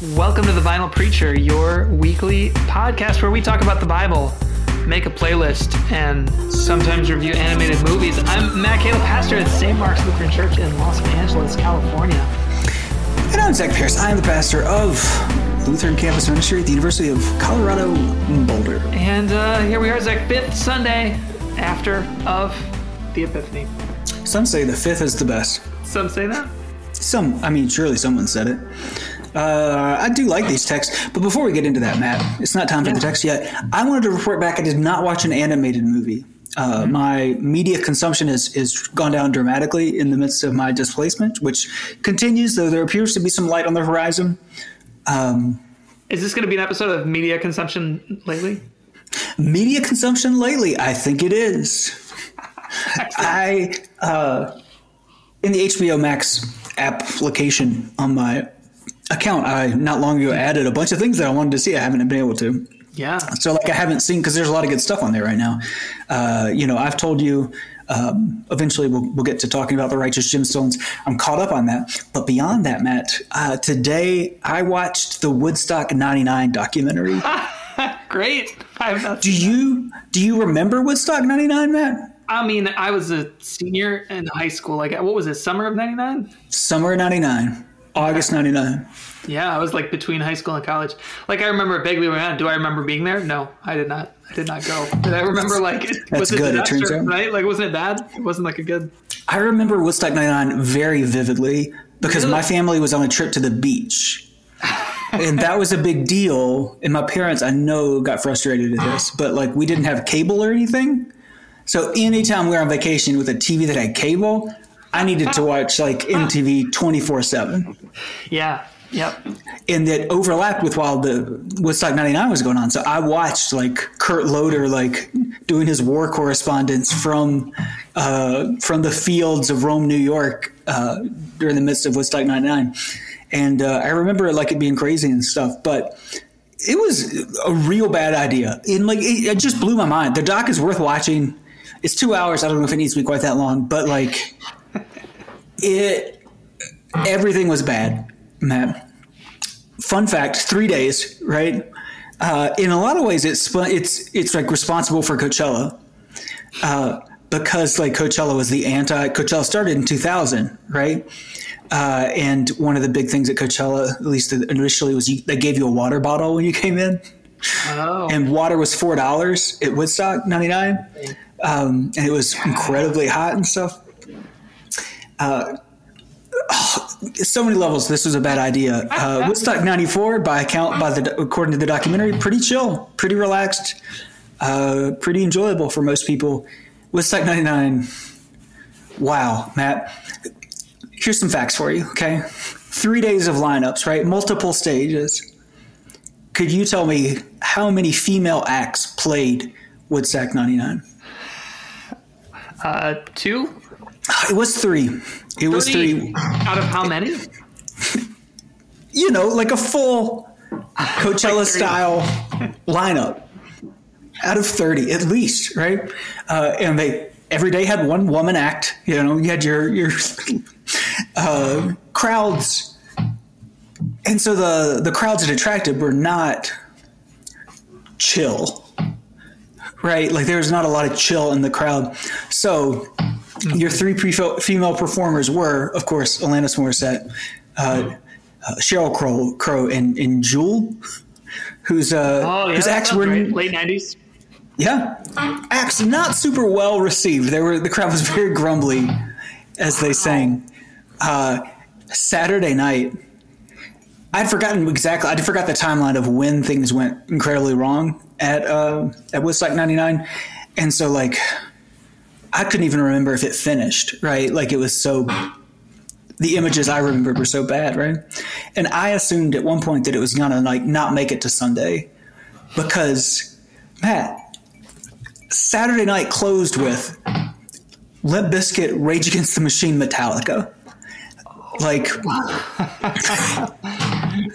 Welcome to the Vinyl Preacher, your weekly podcast where we talk about the Bible, make a playlist, and sometimes review animated movies. I'm Matt Keadle, pastor at St. Mark's Lutheran Church in Los Angeles, California. And I'm Zach Parris. I'm the pastor of Lutheran Campus Ministry at the University of Colorado Boulder. And uh, here we are, Zach, fifth Sunday after of the Epiphany. Some say the fifth is the best. Some say that. Some, I mean, surely someone said it. Uh, I do like these texts, but before we get into that, Matt, it's not time for the text yet. I wanted to report back. I did not watch an animated movie. Uh, my media consumption has, has gone down dramatically in the midst of my displacement, which continues, though there appears to be some light on the horizon. Um, Is this going to be an episode of media consumption lately? media consumption lately, I think it is. I, uh, in the HBO Max application on my account, I not long ago added a bunch of things that I wanted to see. I haven't been able to. Yeah. So, like, I haven't seen because there's a lot of good stuff on there right now. Uh, you know, I've told you. Um, eventually, we'll, we'll get to talking about the righteous gemstones. I'm caught up on that, but beyond that, Matt, uh, today I watched the Woodstock '99 documentary. Great. Do you do you remember Woodstock '99, Matt? I mean, I was a senior in high school. Like, what was it, summer of 99? Summer '99, August '99. Yeah, I was like between high school and college. Like, I remember vaguely around. Do I remember being there? No, I did not. I did not go. But I remember, like, That's was it good, it turns out. right? Like, wasn't it bad? It wasn't like a good. I remember Woodstock '99 very vividly because Really? my family was on a trip to the beach. and that was a big deal. And my parents, I know, got frustrated at this, but like we didn't have cable or anything. So anytime we were on vacation with a TV that had cable, I needed to watch like MTV 24 7. Yeah. Yep. And that overlapped with while the Woodstock 99 was going on. So I watched like Kurt Loder, like doing his war correspondence from, uh, from the fields of Rome, New York, uh, during the midst of Woodstock 99. And, uh, I remember like it being crazy and stuff, but it was a real bad idea. And like, it, it just blew my mind. The doc is worth watching. It's two hours. I don't know if it needs to be quite that long, but like it, everything was bad, Matt. Fun fact: three days, right? Uh, in a lot of ways, it's it's it's like responsible for Coachella uh, because like Coachella was the anti. Coachella started in 2000, right? Uh, and one of the big things at Coachella, at least initially, was you, they gave you a water bottle when you came in Oh. and water was four dollars at Woodstock '99, um, and it was incredibly hot and stuff. Uh, so many levels. This was a bad idea. Uh, Woodstock '94, by account, by the according to the documentary, pretty chill, pretty relaxed, uh, pretty enjoyable for most people. Woodstock '99. Wow, Matt. Here's some facts for you. Okay, three days of lineups, right? Multiple stages could you tell me how many female acts played Woodstock 99? Uh, two? It was three. It was three. Out of how many? You know, like a full Coachella style lineup out of 30 at least, right? Uh, and they every day had one woman act. You know, you had your your uh, crowds, and so the the crowds that attracted were not chill, right? Like there was not a lot of chill in the crowd. So your three pre- female performers were, of course, Alanis Morissette, uh, uh, Sheryl Crow, Crow, and, and Jewel, whose uh, Oh, yeah. whose acts were great. Late 90s. yeah, acts not super well received. They were the crowd was very grumbly as they sang. Uh, Saturday night, I'd forgotten exactly. I'd forgot the timeline of when things went incredibly wrong at uh, at Woodstock '99, and so like I couldn't even remember if it finished. Right, like it was so. The images I remembered were so bad, right? And I assumed at one point that it was gonna like not make it to Sunday because Matt, Saturday night closed with Limp Bizkit, Rage Against the Machine, Metallica. Like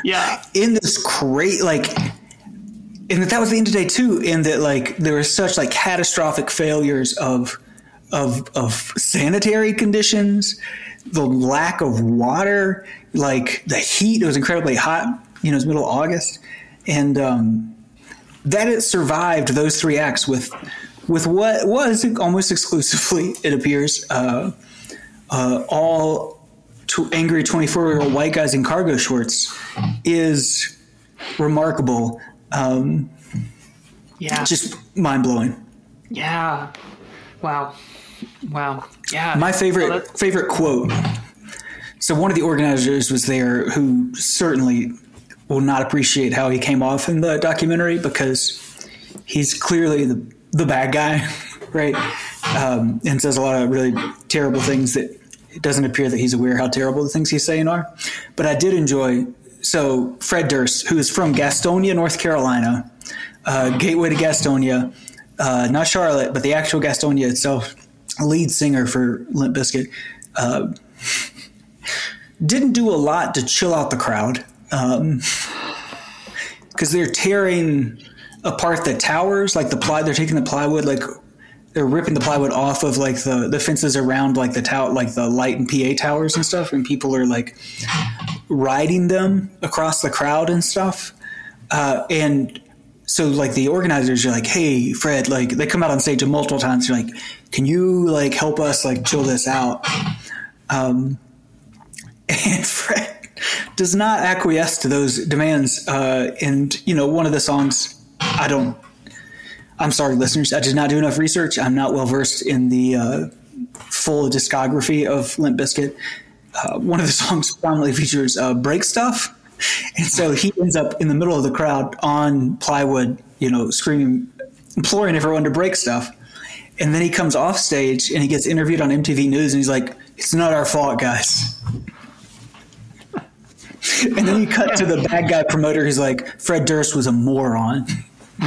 Yeah. in this great like and that, that was the end of day two in that like there were such like catastrophic failures of of of sanitary conditions the lack of water like the heat it was incredibly hot you know, it was middle of August, and um, that it survived those three acts with with what was almost exclusively, it appears, uh, uh, all to angry 24 year old white guys in cargo shorts is remarkable. Um, Yeah. just mind blowing. yeah. Wow. Wow. Yeah. My favorite that- favorite quote. So one of the organizers was there who certainly will not appreciate how he came off in the documentary because he's clearly the the bad guy, right? Um, and says a lot of really terrible things that it doesn't appear that he's aware how terrible the things he's saying are. But I did enjoy. So Fred Durst, who is from Gastonia, North Carolina, uh, gateway to Gastonia, uh, not Charlotte, but the actual Gastonia itself, lead singer for Limp Bizkit, uh, didn't do a lot to chill out the crowd because they're tearing apart the towers, like the ply. They're taking the plywood, like they're ripping the plywood off of like the the fences around like the tower, like the light and PA towers and stuff, and people are like riding them across the crowd and stuff, uh, and so like the organizers are like, hey Fred, like they come out on stage multiple times. You're like, can you like help us like chill this out? Um, and Fred does not acquiesce to those demands. Uh, and you know, one of the songs, I don't. I'm sorry, listeners. I did not do enough research. I'm not well versed in the uh, full discography of Limp Bizkit. Uh, one of the songs prominently features uh, "Break Stuff," and so he ends up in the middle of the crowd on plywood, you know, screaming, imploring everyone to break stuff. And then he comes off stage and he gets interviewed on MTV News, and he's like, "It's not our fault, guys." And then you cut to the bad guy promoter who's like, Fred Durst was a moron.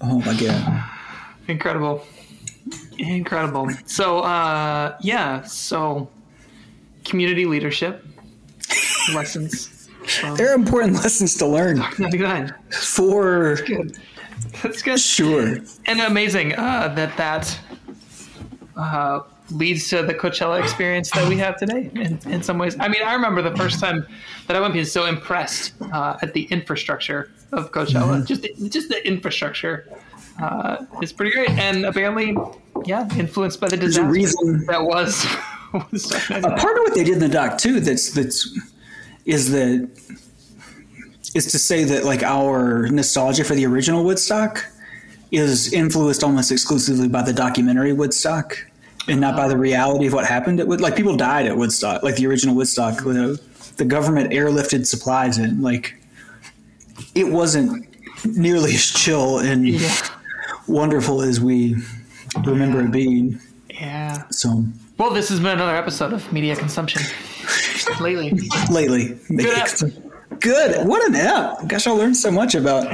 oh my god. Incredible. Incredible. So, uh, yeah. So, community leadership lessons. From There are important lessons to learn 99. for Good. That's good. sure. And amazing uh, that that uh, leads to the Coachella experience that we have today. In, in some ways, I mean, I remember the first time that I went being so impressed uh, at the infrastructure of Coachella. Just just the infrastructure uh, is pretty great, and apparently, yeah, influenced by the a disaster reason- that was. was A part of what they did in the doc too that's that's is that is to say that like our nostalgia for the original Woodstock is influenced almost exclusively by the documentary Woodstock and not by the uh-huh. reality of what happened at Wood. Like people died at Woodstock, like the original Woodstock. The, the government airlifted supplies in. Like it wasn't nearly as chill and Yeah. wonderful as we remember it being. yeah. So Well, this has been another episode of media consumption lately. lately. Good. What an app. Gosh, I learned so much about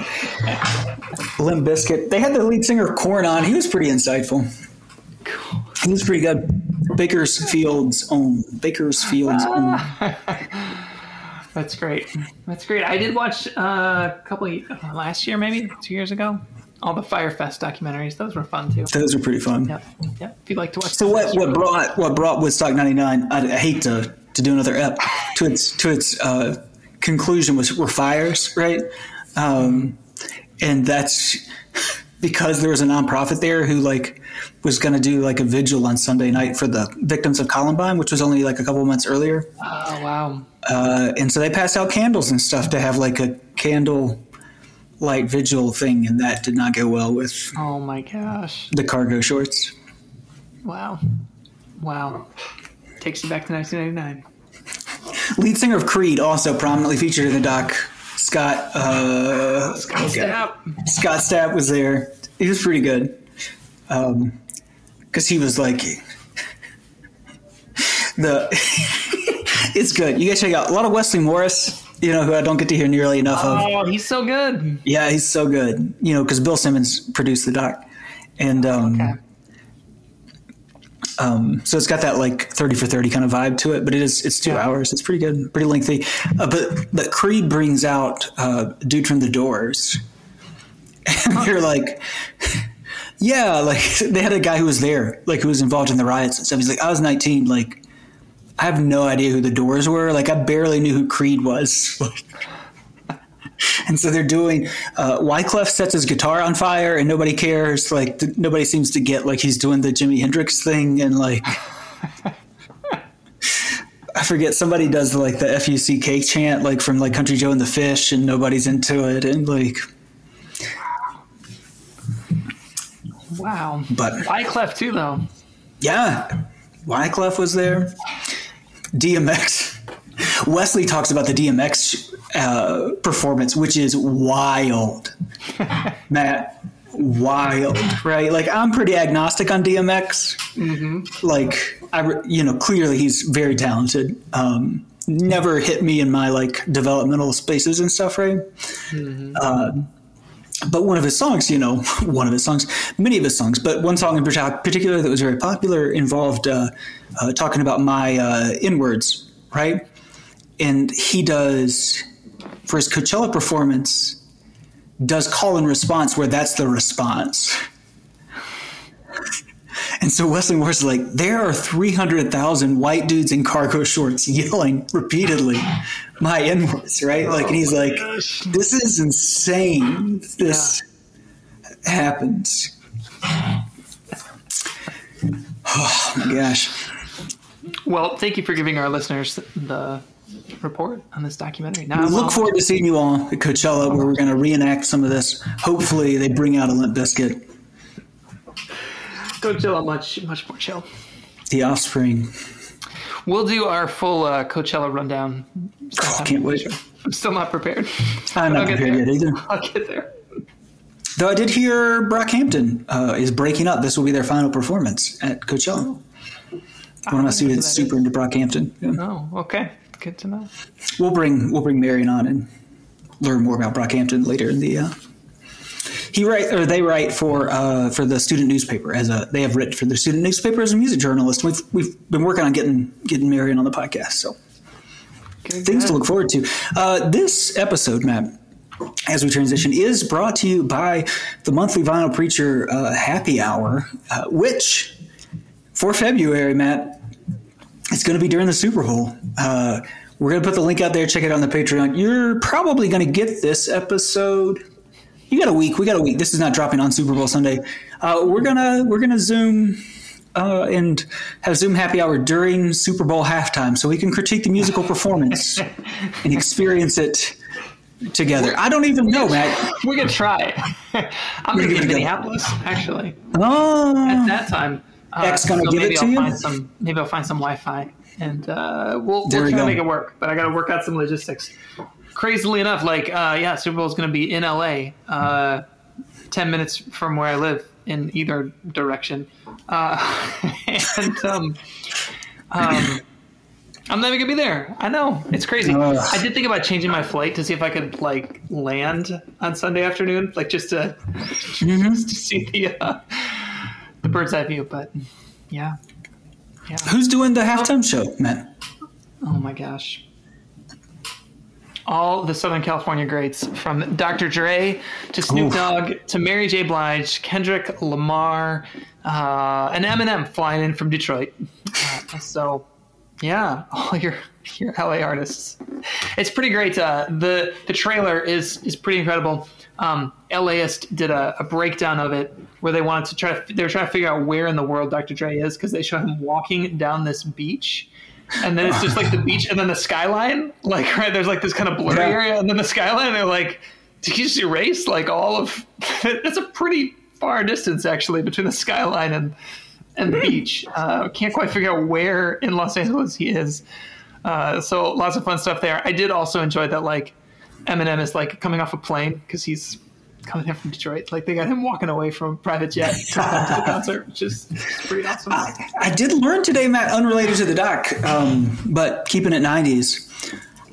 Limp Bizkit. They had the lead singer Korn on. He was pretty insightful. He was pretty good. Bakersfield's own. Bakersfield's own. That's great. That's great. I did watch uh, a couple of, uh, last year, maybe two years ago. All the Fyre Fest documentaries; those were fun too. Those are pretty fun. Yep, yep. If you'd like to watch. So what, what brought what brought Woodstock '99? I, I hate to to do another ep to its to its uh, conclusion was were fires, right? Um, and that's because there was a nonprofit there who like was going to do like a vigil on Sunday night for the victims of Columbine, which was only like a couple months earlier. Oh wow! Uh, and so they passed out candles and stuff to have like a candle light vigil thing, and that did not go well with Oh my gosh! the cargo shorts. Wow, wow. Takes you back to 1999. Lead singer of Creed, also prominently featured in the doc. Scott uh, Scott Stapp. Scott Stapp was there. He was pretty good. Because he was like the. it's good. You guys check out a lot of Wesley Morris. You know who I don't get to hear nearly enough of. Oh, he's so good. Yeah, he's so good. You know, because Bill Simmons produced the doc, and um, Okay. Um, so it's got that like thirty for thirty kind of vibe to it. But it is it's two Yeah. hours. It's pretty good, pretty lengthy. Uh, but but Creed brings out uh, dude from the Doors, and you're like. Yeah, like they had a guy who was there, like who was involved in the riots and stuff. He's like, I was 19, like I have no idea who the Doors were. Like I barely knew who Creed was. and so they're doing. Uh, Wyclef sets his guitar on fire, and nobody cares. Like th- nobody seems to get like he's doing the Jimi Hendrix thing, and like. I forget somebody does like the FUCK chant like from like Country Joe and the Fish and nobody's into it and like Wow. But Wyclef too, though. Yeah, Wyclef was there. DMX. Wesley talks about the DMX uh, performance, which is wild, Matt. Wild, right? Like I'm pretty agnostic on DMX. Mm-hmm. Like I, you know, clearly he's very talented. Um, never hit me in my like developmental spaces and stuff, right? Mm-hmm. Uh, but one of his songs, you know, one of his songs, many of his songs, but one song in particular that was very popular involved uh, uh, talking about my uh, inwards, right? And he does, for his Coachella performance, does call and response where that's the response. And so Wesley Morris like, there are 300,000 white dudes in cargo shorts yelling repeatedly my inwards, right? Like, and he's oh like, this is insane. This yeah. happens. Oh my gosh. Well, thank you for giving our listeners the report on this documentary. Now, look forward to seeing you all at Coachella, where we're going to reenact some of this. Hopefully, they bring out a Limp Bizkit. Coachella much much more chill. The Offspring. We'll do our full uh, Coachella rundown. Oh, can't wait. I'm still not prepared. I'm not prepared yet either. I'll get there. Though I did hear Brockhampton uh, is breaking up. This will be their final performance at Coachella. One of my students super into Brockhampton. Yeah. Oh, okay. Good to know. We'll bring we'll bring Marion on and learn more about Brockhampton later in the uh, he write or they write for uh, for the student newspaper as a they have written for the student newspaper as a music journalist. We've we've been working on getting getting Marion on the podcast, so Good things to look forward to. Uh, this episode, Matt, as we transition, is brought to you by the monthly Vinyl Preacher uh, Happy Hour, uh, which for February, Matt, it's going to be during the Super Bowl. Uh, we're going to put the link out there. Check it out on the Patreon. You're probably going to get this episode you got a week. We got a week. This is not dropping on Super Bowl Sunday. Uh, we're gonna we're gonna zoom uh, and have Zoom happy hour during Super Bowl halftime, so we can critique the musical performance and experience it together. I don't even know, Matt. We're gonna try. It. I'm gonna, gonna be in Minneapolis, actually. Oh, at that time. Uh, X gonna so give it to I'll you. Find some, maybe I'll find some Wi-Fi, and uh, we'll, we'll try to make it work. But I got to work out some logistics crazily enough, like uh, yeah, Super Bowl is going to be in LA, uh, ten minutes from where I live in either direction, uh, and um, um, I'm never gonna be there. I know it's crazy. I did think about changing my flight to see if I could like land on Sunday afternoon, like just to mm-hmm. just to see the uh, the bird's eye view. But yeah, yeah. Who's doing the halftime show, man? Oh my gosh all the Southern California greats, from Dr. Dre to Snoop Oof. Dogg to Mary J. Blige, Kendrick Lamar, uh, and Eminem flying in from Detroit. Uh, so, yeah, all your your LA artists. It's pretty great. Uh, the the trailer is is pretty incredible. Um, LAist did a, a, breakdown of it where they wanted to try to they were trying to figure out where in the world Dr. Dre is because they show him walking down this beach and then it's just like the beach and then the skyline. Like right there's like this kind of blurry yeah. area and then the skyline. they're like, did you just erase like all of? It's a pretty far distance actually between the skyline and and the beach. Uh, can't quite figure out where in Los Angeles he is. Uh, so lots of fun stuff there. I did also enjoy that like Eminem is like coming off a plane because he's coming here from Detroit. Like they got him walking away from private jet to the concert, which is pretty awesome. I, I, did learn today, Matt, unrelated to the doc, um, but keeping it '90s.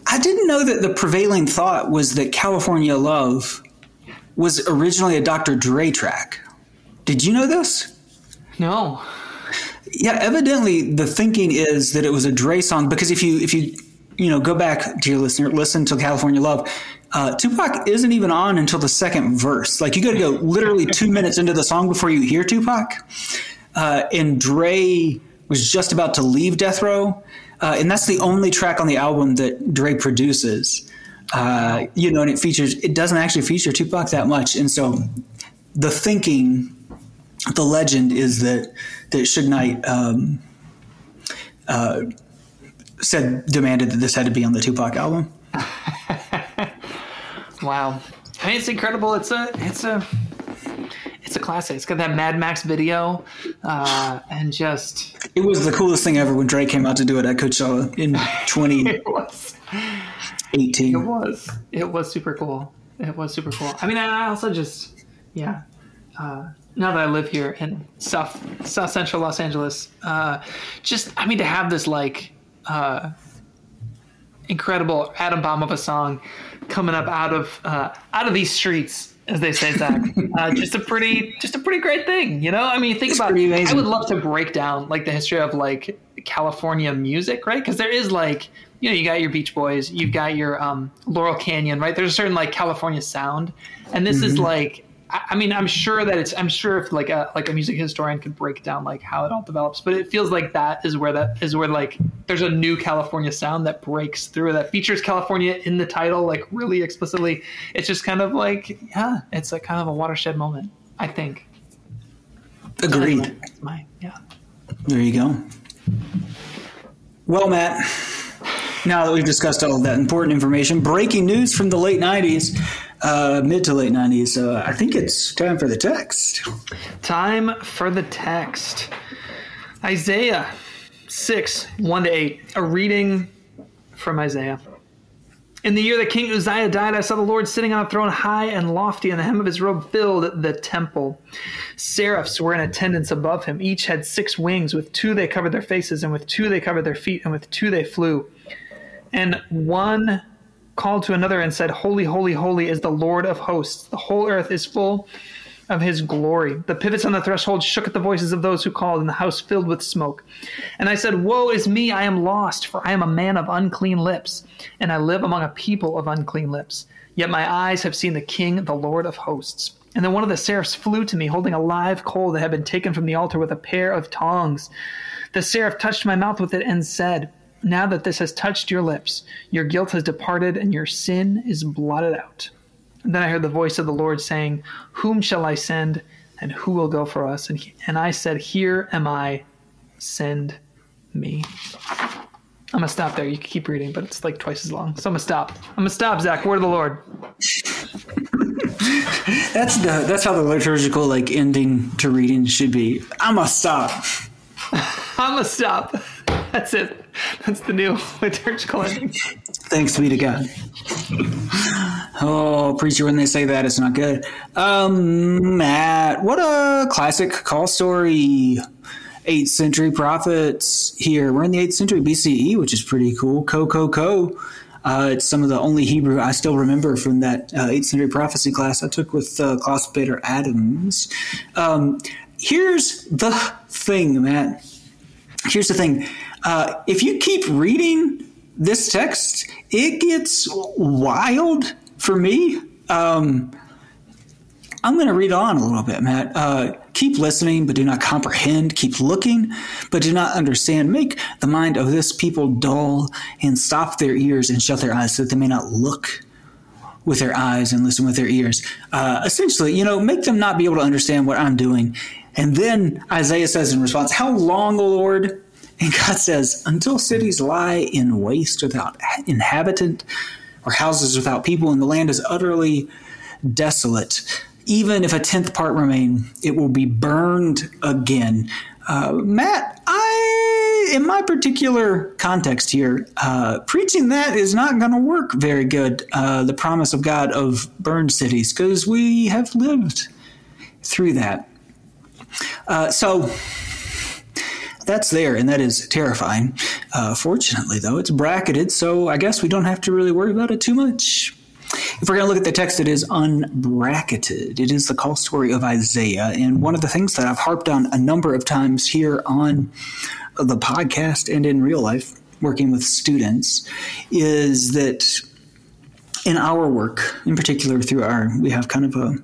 I didn't know that the prevailing thought was that California Love was originally a Dr. Dre track. Did you know this? No. Yeah, evidently the thinking is that it was a Dre song because if you if you you know go back to your listener listen to California Love, uh, Tupac isn't even on until the second verse. Like you got to go literally two minutes into the song before you hear Tupac. Uh, and Dre was just about to leave Death Row. uh, and that's the only track on the album that Dre produces. Uh, you know, and it features. It doesn't actually feature Tupac that much, and so the thinking, the legend is that that Suge Knight um, uh, said demanded that this had to be on the Tupac album. wow, I mean, it's incredible. It's a it's a it's a classic. It's got that Mad Max video, uh, and just it was the coolest thing ever when Dre came out to do it at Coachella in twenty eighteen. It was. It was super cool. It was super cool. I mean, I also just yeah. Uh, now that I live here in South South Central Los Angeles, uh, just I mean to have this like uh, incredible atom bomb of a song coming up out of uh, out of these streets, as they say, Zach. uh, just a pretty just a pretty great thing, you know. I mean, think it's about. I would love to break down like the history of like California music, right? Because there is like you know you got your Beach Boys, you've got your um, Laurel Canyon, right? There's a certain like California sound, and this mm-hmm. is like I mean, I'm sure that it's. I'm sure if like a like a music historian could break down like how it all develops, but it feels like that is where that is where like there's a new California sound that breaks through that features California in the title like really explicitly. It's just kind of like yeah, it's a kind of a watershed moment. I think. Agreed. Anyway, my yeah. There you go. Well, Matt. Now that we've discussed all that important information, breaking news from the late '90s uh, mid to late 90s. Uh, I think it's time for the text. Time for the text. Isaiah 6, 1 to 8. A reading from Isaiah. In the year that King Uzziah died, I saw the Lord sitting on a throne high and lofty, and the hem of his robe filled the temple. Seraphs were in attendance above him. Each had six wings. With two they covered their faces, and with two they covered their feet, and with two they flew. And one called to another and said, Holy, holy, holy is the Lord of hosts. The whole earth is full of his glory. The pivots on the threshold shook at the voices of those who called, and the house filled with smoke. And I said, Woe is me, I am lost, for I am a man of unclean lips, and I live among a people of unclean lips. Yet my eyes have seen the King, the Lord of hosts. And then one of the seraphs flew to me, holding a live coal that had been taken from the altar with a pair of tongs. The seraph touched my mouth with it and said, now that this has touched your lips, your guilt has departed and your sin is blotted out. And then I heard the voice of the Lord saying, Whom shall I send, and who will go for us? And, he, and I said, Here am I, send me. I'm gonna stop there. You can keep reading, but it's like twice as long. So I'm gonna stop. I'm gonna stop, Zach. Word of the Lord. that's the that's how the liturgical like ending to reading should be. I'm gonna stop. I'm gonna stop. That's it. That's the new liturgical ending. Thanks be to God. Oh, preacher, when they say that, it's not good. Um, Matt, what a classic call story. 8th century prophets here. We're in the 8th century BCE, which is pretty cool. Ko, ko, ko. Uh, it's some of the only Hebrew I still remember from that uh, 8th century prophecy class I took with uh, Klaus Peter Adams. Um, here's the thing, Matt. Here's the thing uh, if you keep reading this text, it gets wild for me. Um, I'm going to read on a little bit, Matt. Uh, keep listening, but do not comprehend. Keep looking, but do not understand. Make the mind of this people dull and stop their ears and shut their eyes so that they may not look with their eyes and listen with their ears. Uh, essentially, you know, make them not be able to understand what I'm doing. And then Isaiah says in response, How long, O Lord? And God says, until cities lie in waste without inhabitant or houses without people, and the land is utterly desolate, even if a tenth part remain, it will be burned again. Uh, Matt, I, in my particular context here, uh, preaching that is not going to work very good. Uh, the promise of God of burned cities, because we have lived through that. Uh, so, that's there, and that is terrifying. Uh, fortunately, though, it's bracketed, so I guess we don't have to really worry about it too much. If we're going to look at the text, it is unbracketed. It is the call story of Isaiah. And one of the things that I've harped on a number of times here on the podcast and in real life, working with students, is that in our work, in particular through our, we have kind of a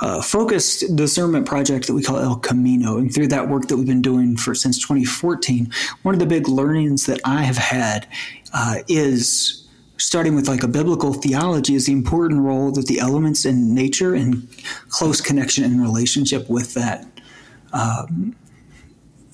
uh, focused discernment project that we call El Camino. And through that work that we've been doing for since 2014, one of the big learnings that I have had uh, is starting with like a biblical theology is the important role that the elements in nature and close connection and relationship with that um,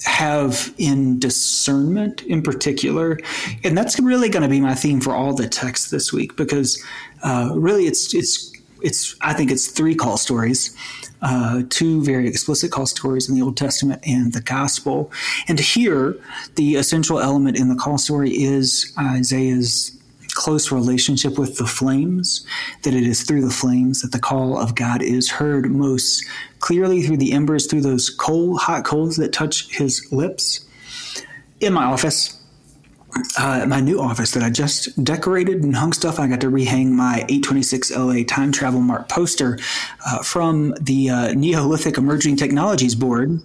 have in discernment in particular and that's really going to be my theme for all the texts this week because uh, really it's it's it's I think it's three call stories, uh, two very explicit call stories in the Old Testament and the Gospel. And here, the essential element in the call story is Isaiah's close relationship with the flames, that it is through the flames that the call of God is heard most clearly through the embers, through those coal, hot coals that touch his lips. In my office, uh, my new office that I just decorated and hung stuff. I got to rehang my 826 LA Time Travel Mart poster uh, from the uh, Neolithic Emerging Technologies Board.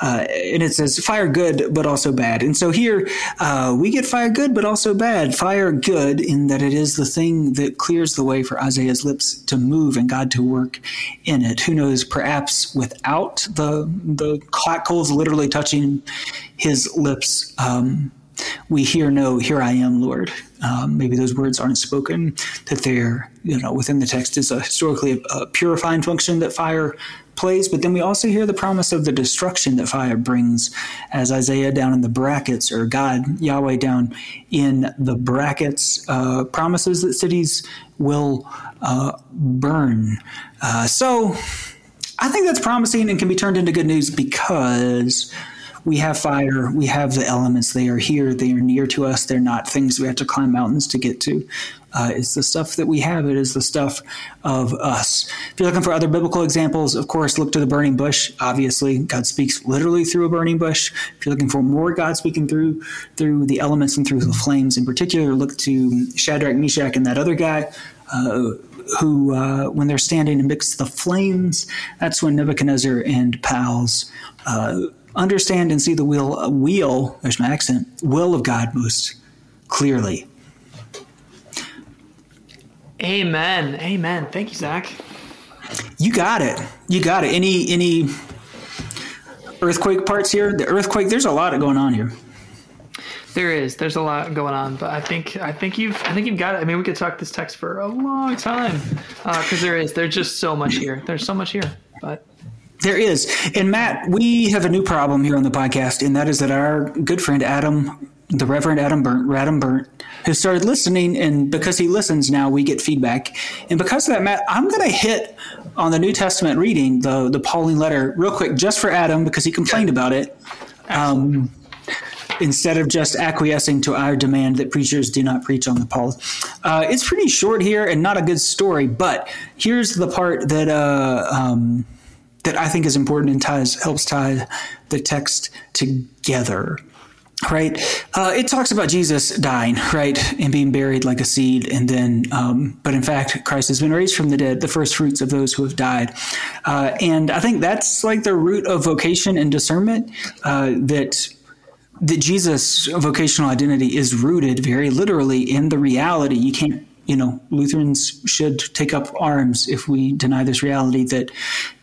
Uh, and it says fire good but also bad and so here uh, we get fire good but also bad fire good in that it is the thing that clears the way for isaiah's lips to move and god to work in it who knows perhaps without the the coals literally touching his lips um, we hear no, here I am, Lord. Um, maybe those words aren't spoken, that they're, you know, within the text is a historically a, a purifying function that fire plays, but then we also hear the promise of the destruction that fire brings, as Isaiah down in the brackets, or God, Yahweh down in the brackets, uh, promises that cities will uh, burn. Uh, so I think that's promising and can be turned into good news because we have fire, we have the elements. They are here, they are near to us. They're not things we have to climb mountains to get to. Uh, it's the stuff that we have. It is the stuff of us. If you're looking for other biblical examples, of course, look to the burning bush. Obviously, God speaks literally through a burning bush. If you're looking for more God speaking through through the elements and through the flames, in particular, look to Shadrach, Meshach, and that other guy. Uh, who, uh, when they're standing amidst the flames, that's when Nebuchadnezzar and pals uh, understand and see the will, wheel, there's my accent, will of God most clearly. Amen. Amen. Thank you, Zach. You got it. You got it. Any any earthquake parts here? The earthquake. There's a lot going on here. There is. There's a lot going on, but I think I think you've I think you've got it. I mean, we could talk this text for a long time because uh, there is. There's just so much here. There's so much here, but there is. And Matt, we have a new problem here on the podcast, and that is that our good friend Adam, the Reverend Adam Burnt, Adam Burnt, has started listening, and because he listens now, we get feedback. And because of that, Matt, I'm going to hit on the New Testament reading, the the Pauline letter, real quick, just for Adam because he complained about it. Um, instead of just acquiescing to our demand that preachers do not preach on the Paul. Uh, it's pretty short here and not a good story, but here's the part that uh, um, that I think is important and ties helps tie the text together. Right, uh, it talks about Jesus dying, right, and being buried like a seed, and then, um, but in fact, Christ has been raised from the dead, the first fruits of those who have died, uh, and I think that's like the root of vocation and discernment uh, that that Jesus' vocational identity is rooted very literally in the reality. You can't you know, Lutherans should take up arms if we deny this reality that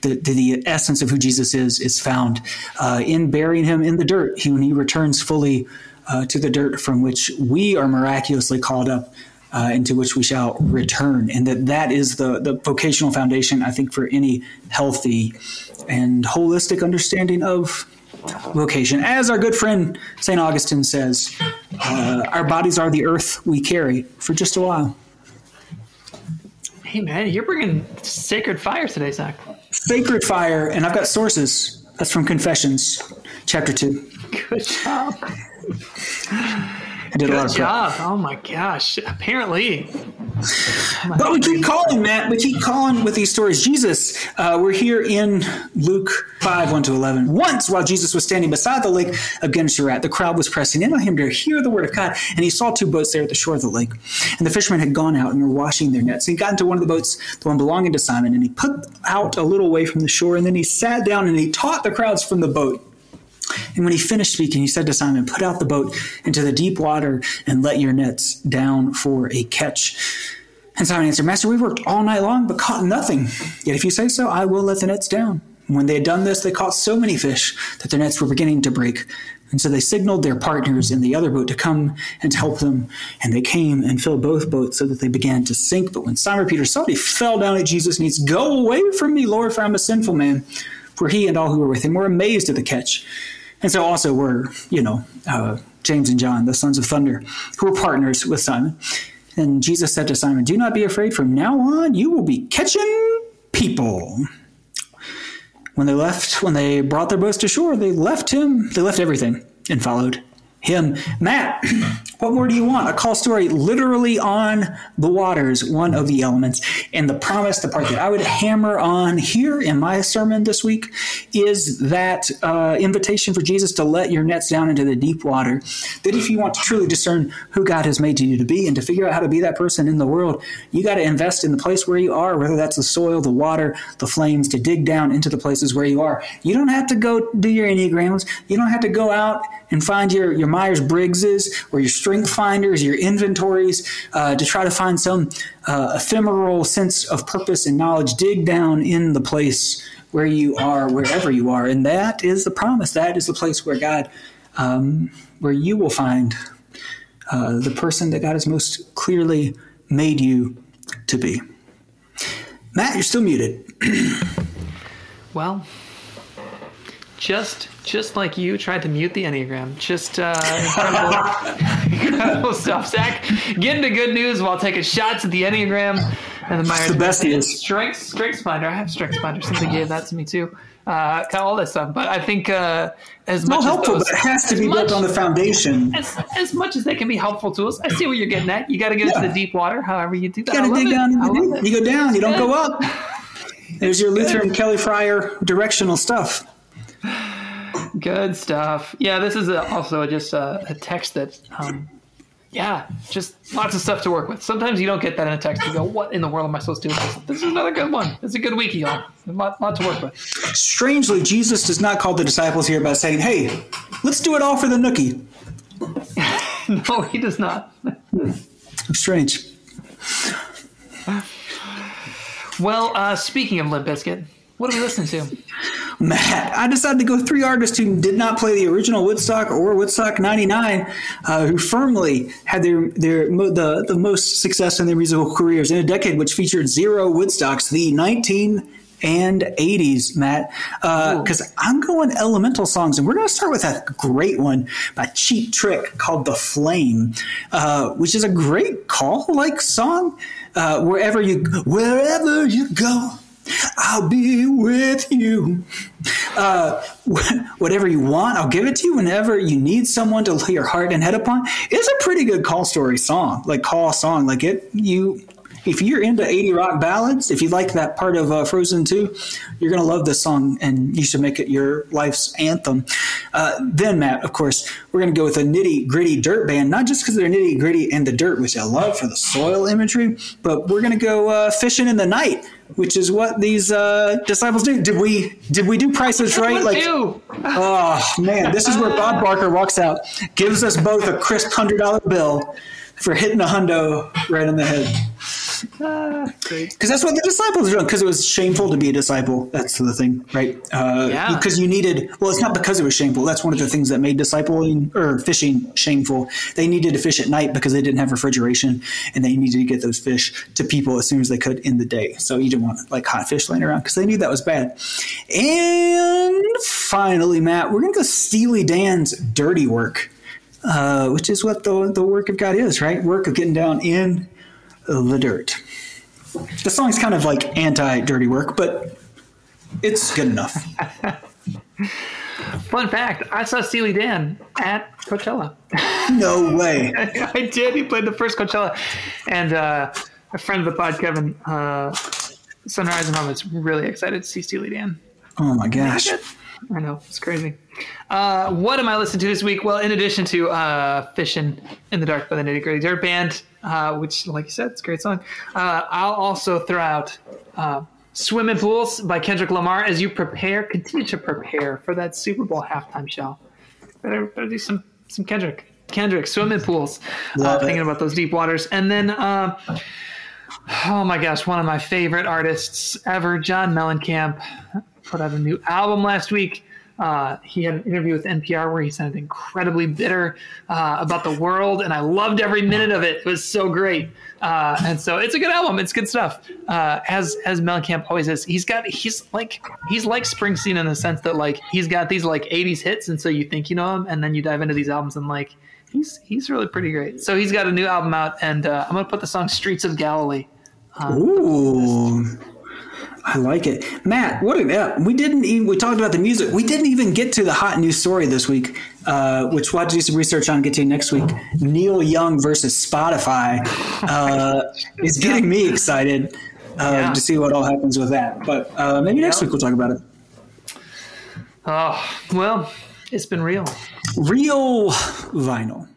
the, the essence of who Jesus is is found uh, in burying him in the dirt when he returns fully uh, to the dirt from which we are miraculously called up. Uh, into which we shall return, and that that is the the vocational foundation, I think, for any healthy and holistic understanding of vocation. As our good friend St. Augustine says, uh, our bodies are the earth we carry for just a while. Hey man, you're bringing sacred fire today, Zach. Sacred fire, and I've got sources. That's from Confessions, chapter two. Good job. I did Good a lot of job. Oh my gosh. Apparently. Oh but we keep calling, Matt. We keep calling with these stories. Jesus, uh, we're here in Luke 5, 1 to 11. Once, while Jesus was standing beside the lake of Gennesaret, the crowd was pressing in on him to hear the word of God, and he saw two boats there at the shore of the lake. And the fishermen had gone out and were washing their nets. And he got into one of the boats, the one belonging to Simon, and he put out a little way from the shore, and then he sat down and he taught the crowds from the boat. And when he finished speaking, he said to Simon, Put out the boat into the deep water and let your nets down for a catch. And Simon answered, Master, we worked all night long, but caught nothing. Yet if you say so, I will let the nets down. And when they had done this, they caught so many fish that their nets were beginning to break. And so they signaled their partners in the other boat to come and help them. And they came and filled both boats so that they began to sink. But when Simon Peter saw it, he fell down at Jesus said, Go away from me, Lord, for I'm a sinful man. For he and all who were with him were amazed at the catch. And so also were, you know, uh, James and John, the sons of thunder, who were partners with Simon. And Jesus said to Simon, Do not be afraid. From now on, you will be catching people. When they left, when they brought their boats to shore, they left him, they left everything and followed him. Matt, what more do you want? A call story literally on the waters, one of the elements. And the promise, the part that I would hammer on here in my sermon this week, is that uh, invitation for Jesus to let your nets down into the deep water. That if you want to truly discern who God has made you to be and to figure out how to be that person in the world, you got to invest in the place where you are, whether that's the soil, the water, the flames, to dig down into the places where you are. You don't have to go do your Enneagrams. You don't have to go out and find your, your Myers Briggses or your strength finders, your inventories uh, to try to find some uh, ephemeral sense of purpose and knowledge. Dig down in the place where you are, wherever you are. And that is the promise. That is the place where God, um, where you will find uh, the person that God has most clearly made you to be. Matt, you're still muted. well, just just like you tried to mute the Enneagram. Just uh, incredible, incredible stuff. Zach, getting to good news while taking shots at the Enneagram and the Myers. the best is strengths, strengths finder. I have strengths finder. Somebody gave that to me too. Uh, kind of all that stuff. But I think uh, as it's much helpful, as those, but it has to be much, built on the foundation. As, as much as they can be helpful tools, I see what you're getting at. You got to get yeah. into the deep water. However you do that, you got to dig down. You go down. You don't go up. There's your Lutheran Kelly Fryer directional stuff. Good stuff. Yeah, this is a, also just a, a text that, um, yeah, just lots of stuff to work with. Sometimes you don't get that in a text. You go, "What in the world am I supposed to do?" This, this is another good one. It's a good week, y'all. A lot, lot to work with. Strangely, Jesus does not call the disciples here by saying, "Hey, let's do it all for the nookie." no, he does not. Strange. Well, uh, speaking of Limp Bizkit, what are we listening to? Matt, I decided to go three artists who did not play the original Woodstock or Woodstock '99, uh, who firmly had their their the the most success in their musical careers in a decade, which featured zero Woodstocks, the 19 and 80s, Matt, because uh, I'm going elemental songs, and we're going to start with a great one by Cheap Trick called "The Flame," uh, which is a great call like song. Uh, wherever you wherever you go, I'll be with you. Uh, whatever you want, I'll give it to you whenever you need someone to lay your heart and head upon. It's a pretty good call story song, like call song. Like it, you if you're into 80 rock ballads, if you like that part of uh, Frozen 2, you're going to love this song and you should make it your life's anthem. Uh, then, Matt, of course, we're going to go with a nitty gritty dirt band, not just because they're nitty gritty and the dirt, which I love for the soil imagery, but we're going to go uh, fishing in the night. Which is what these uh, disciples do. Did we did we do prices right? Like, oh man, this is where Bob Barker walks out, gives us both a crisp hundred dollar bill for hitting a hundo right in the head. Because that's what the disciples are doing. Because it was shameful to be a disciple. That's the thing, right? Uh, yeah. Because you needed. Well, it's not because it was shameful. That's one of the things that made discipling or fishing shameful. They needed to fish at night because they didn't have refrigeration, and they needed to get those fish to people as soon as they could in the day. So you didn't want like hot fish laying around because they knew that was bad. And finally, Matt, we're gonna go Steely Dan's "Dirty Work." Uh, which is what the, the work of God is, right? Work of getting down in the dirt. The song's kind of like anti dirty work, but it's good enough. Fun fact I saw Steely Dan at Coachella. No way. I did. He played the first Coachella. And uh, a friend of the pod, Kevin, uh, Sunrise and Mom, is really excited to see Steely Dan. Oh my gosh. I know. It's crazy. Uh, what am I listening to this week? Well, in addition to uh, Fishing in the Dark by the Nitty Gritty Dirt Band, uh, which, like you said, it's a great song, uh, I'll also throw out uh, Swimming Pools by Kendrick Lamar as you prepare, continue to prepare for that Super Bowl halftime show. Better, better do some, some Kendrick. Kendrick, Swimming Pools. Uh, thinking about those deep waters. And then Oh my gosh, one of my favorite artists ever, John Mellencamp, put out a new album last week. Uh, he had an interview with NPR where he sounded incredibly bitter uh, about the world, and I loved every minute of it. It was so great, uh, and so it's a good album. It's good stuff. Uh, as as Mellencamp always is, he's got he's like he's like Springsteen in the sense that like he's got these like '80s hits, and so you think you know him, and then you dive into these albums and like he's he's really pretty great. So he's got a new album out, and uh, I'm gonna put the song "Streets of Galilee." Ooh. I like it, Matt. What yeah, we didn't even we talked about the music. We didn't even get to the hot news story this week, uh, which we'll have to do some research on. Get to next week. Neil Young versus Spotify uh, is getting me excited uh, Yeah. to see what all happens with that. But uh, maybe next Yeah. week we'll talk about it. Oh well, it's been real. Real vinyl.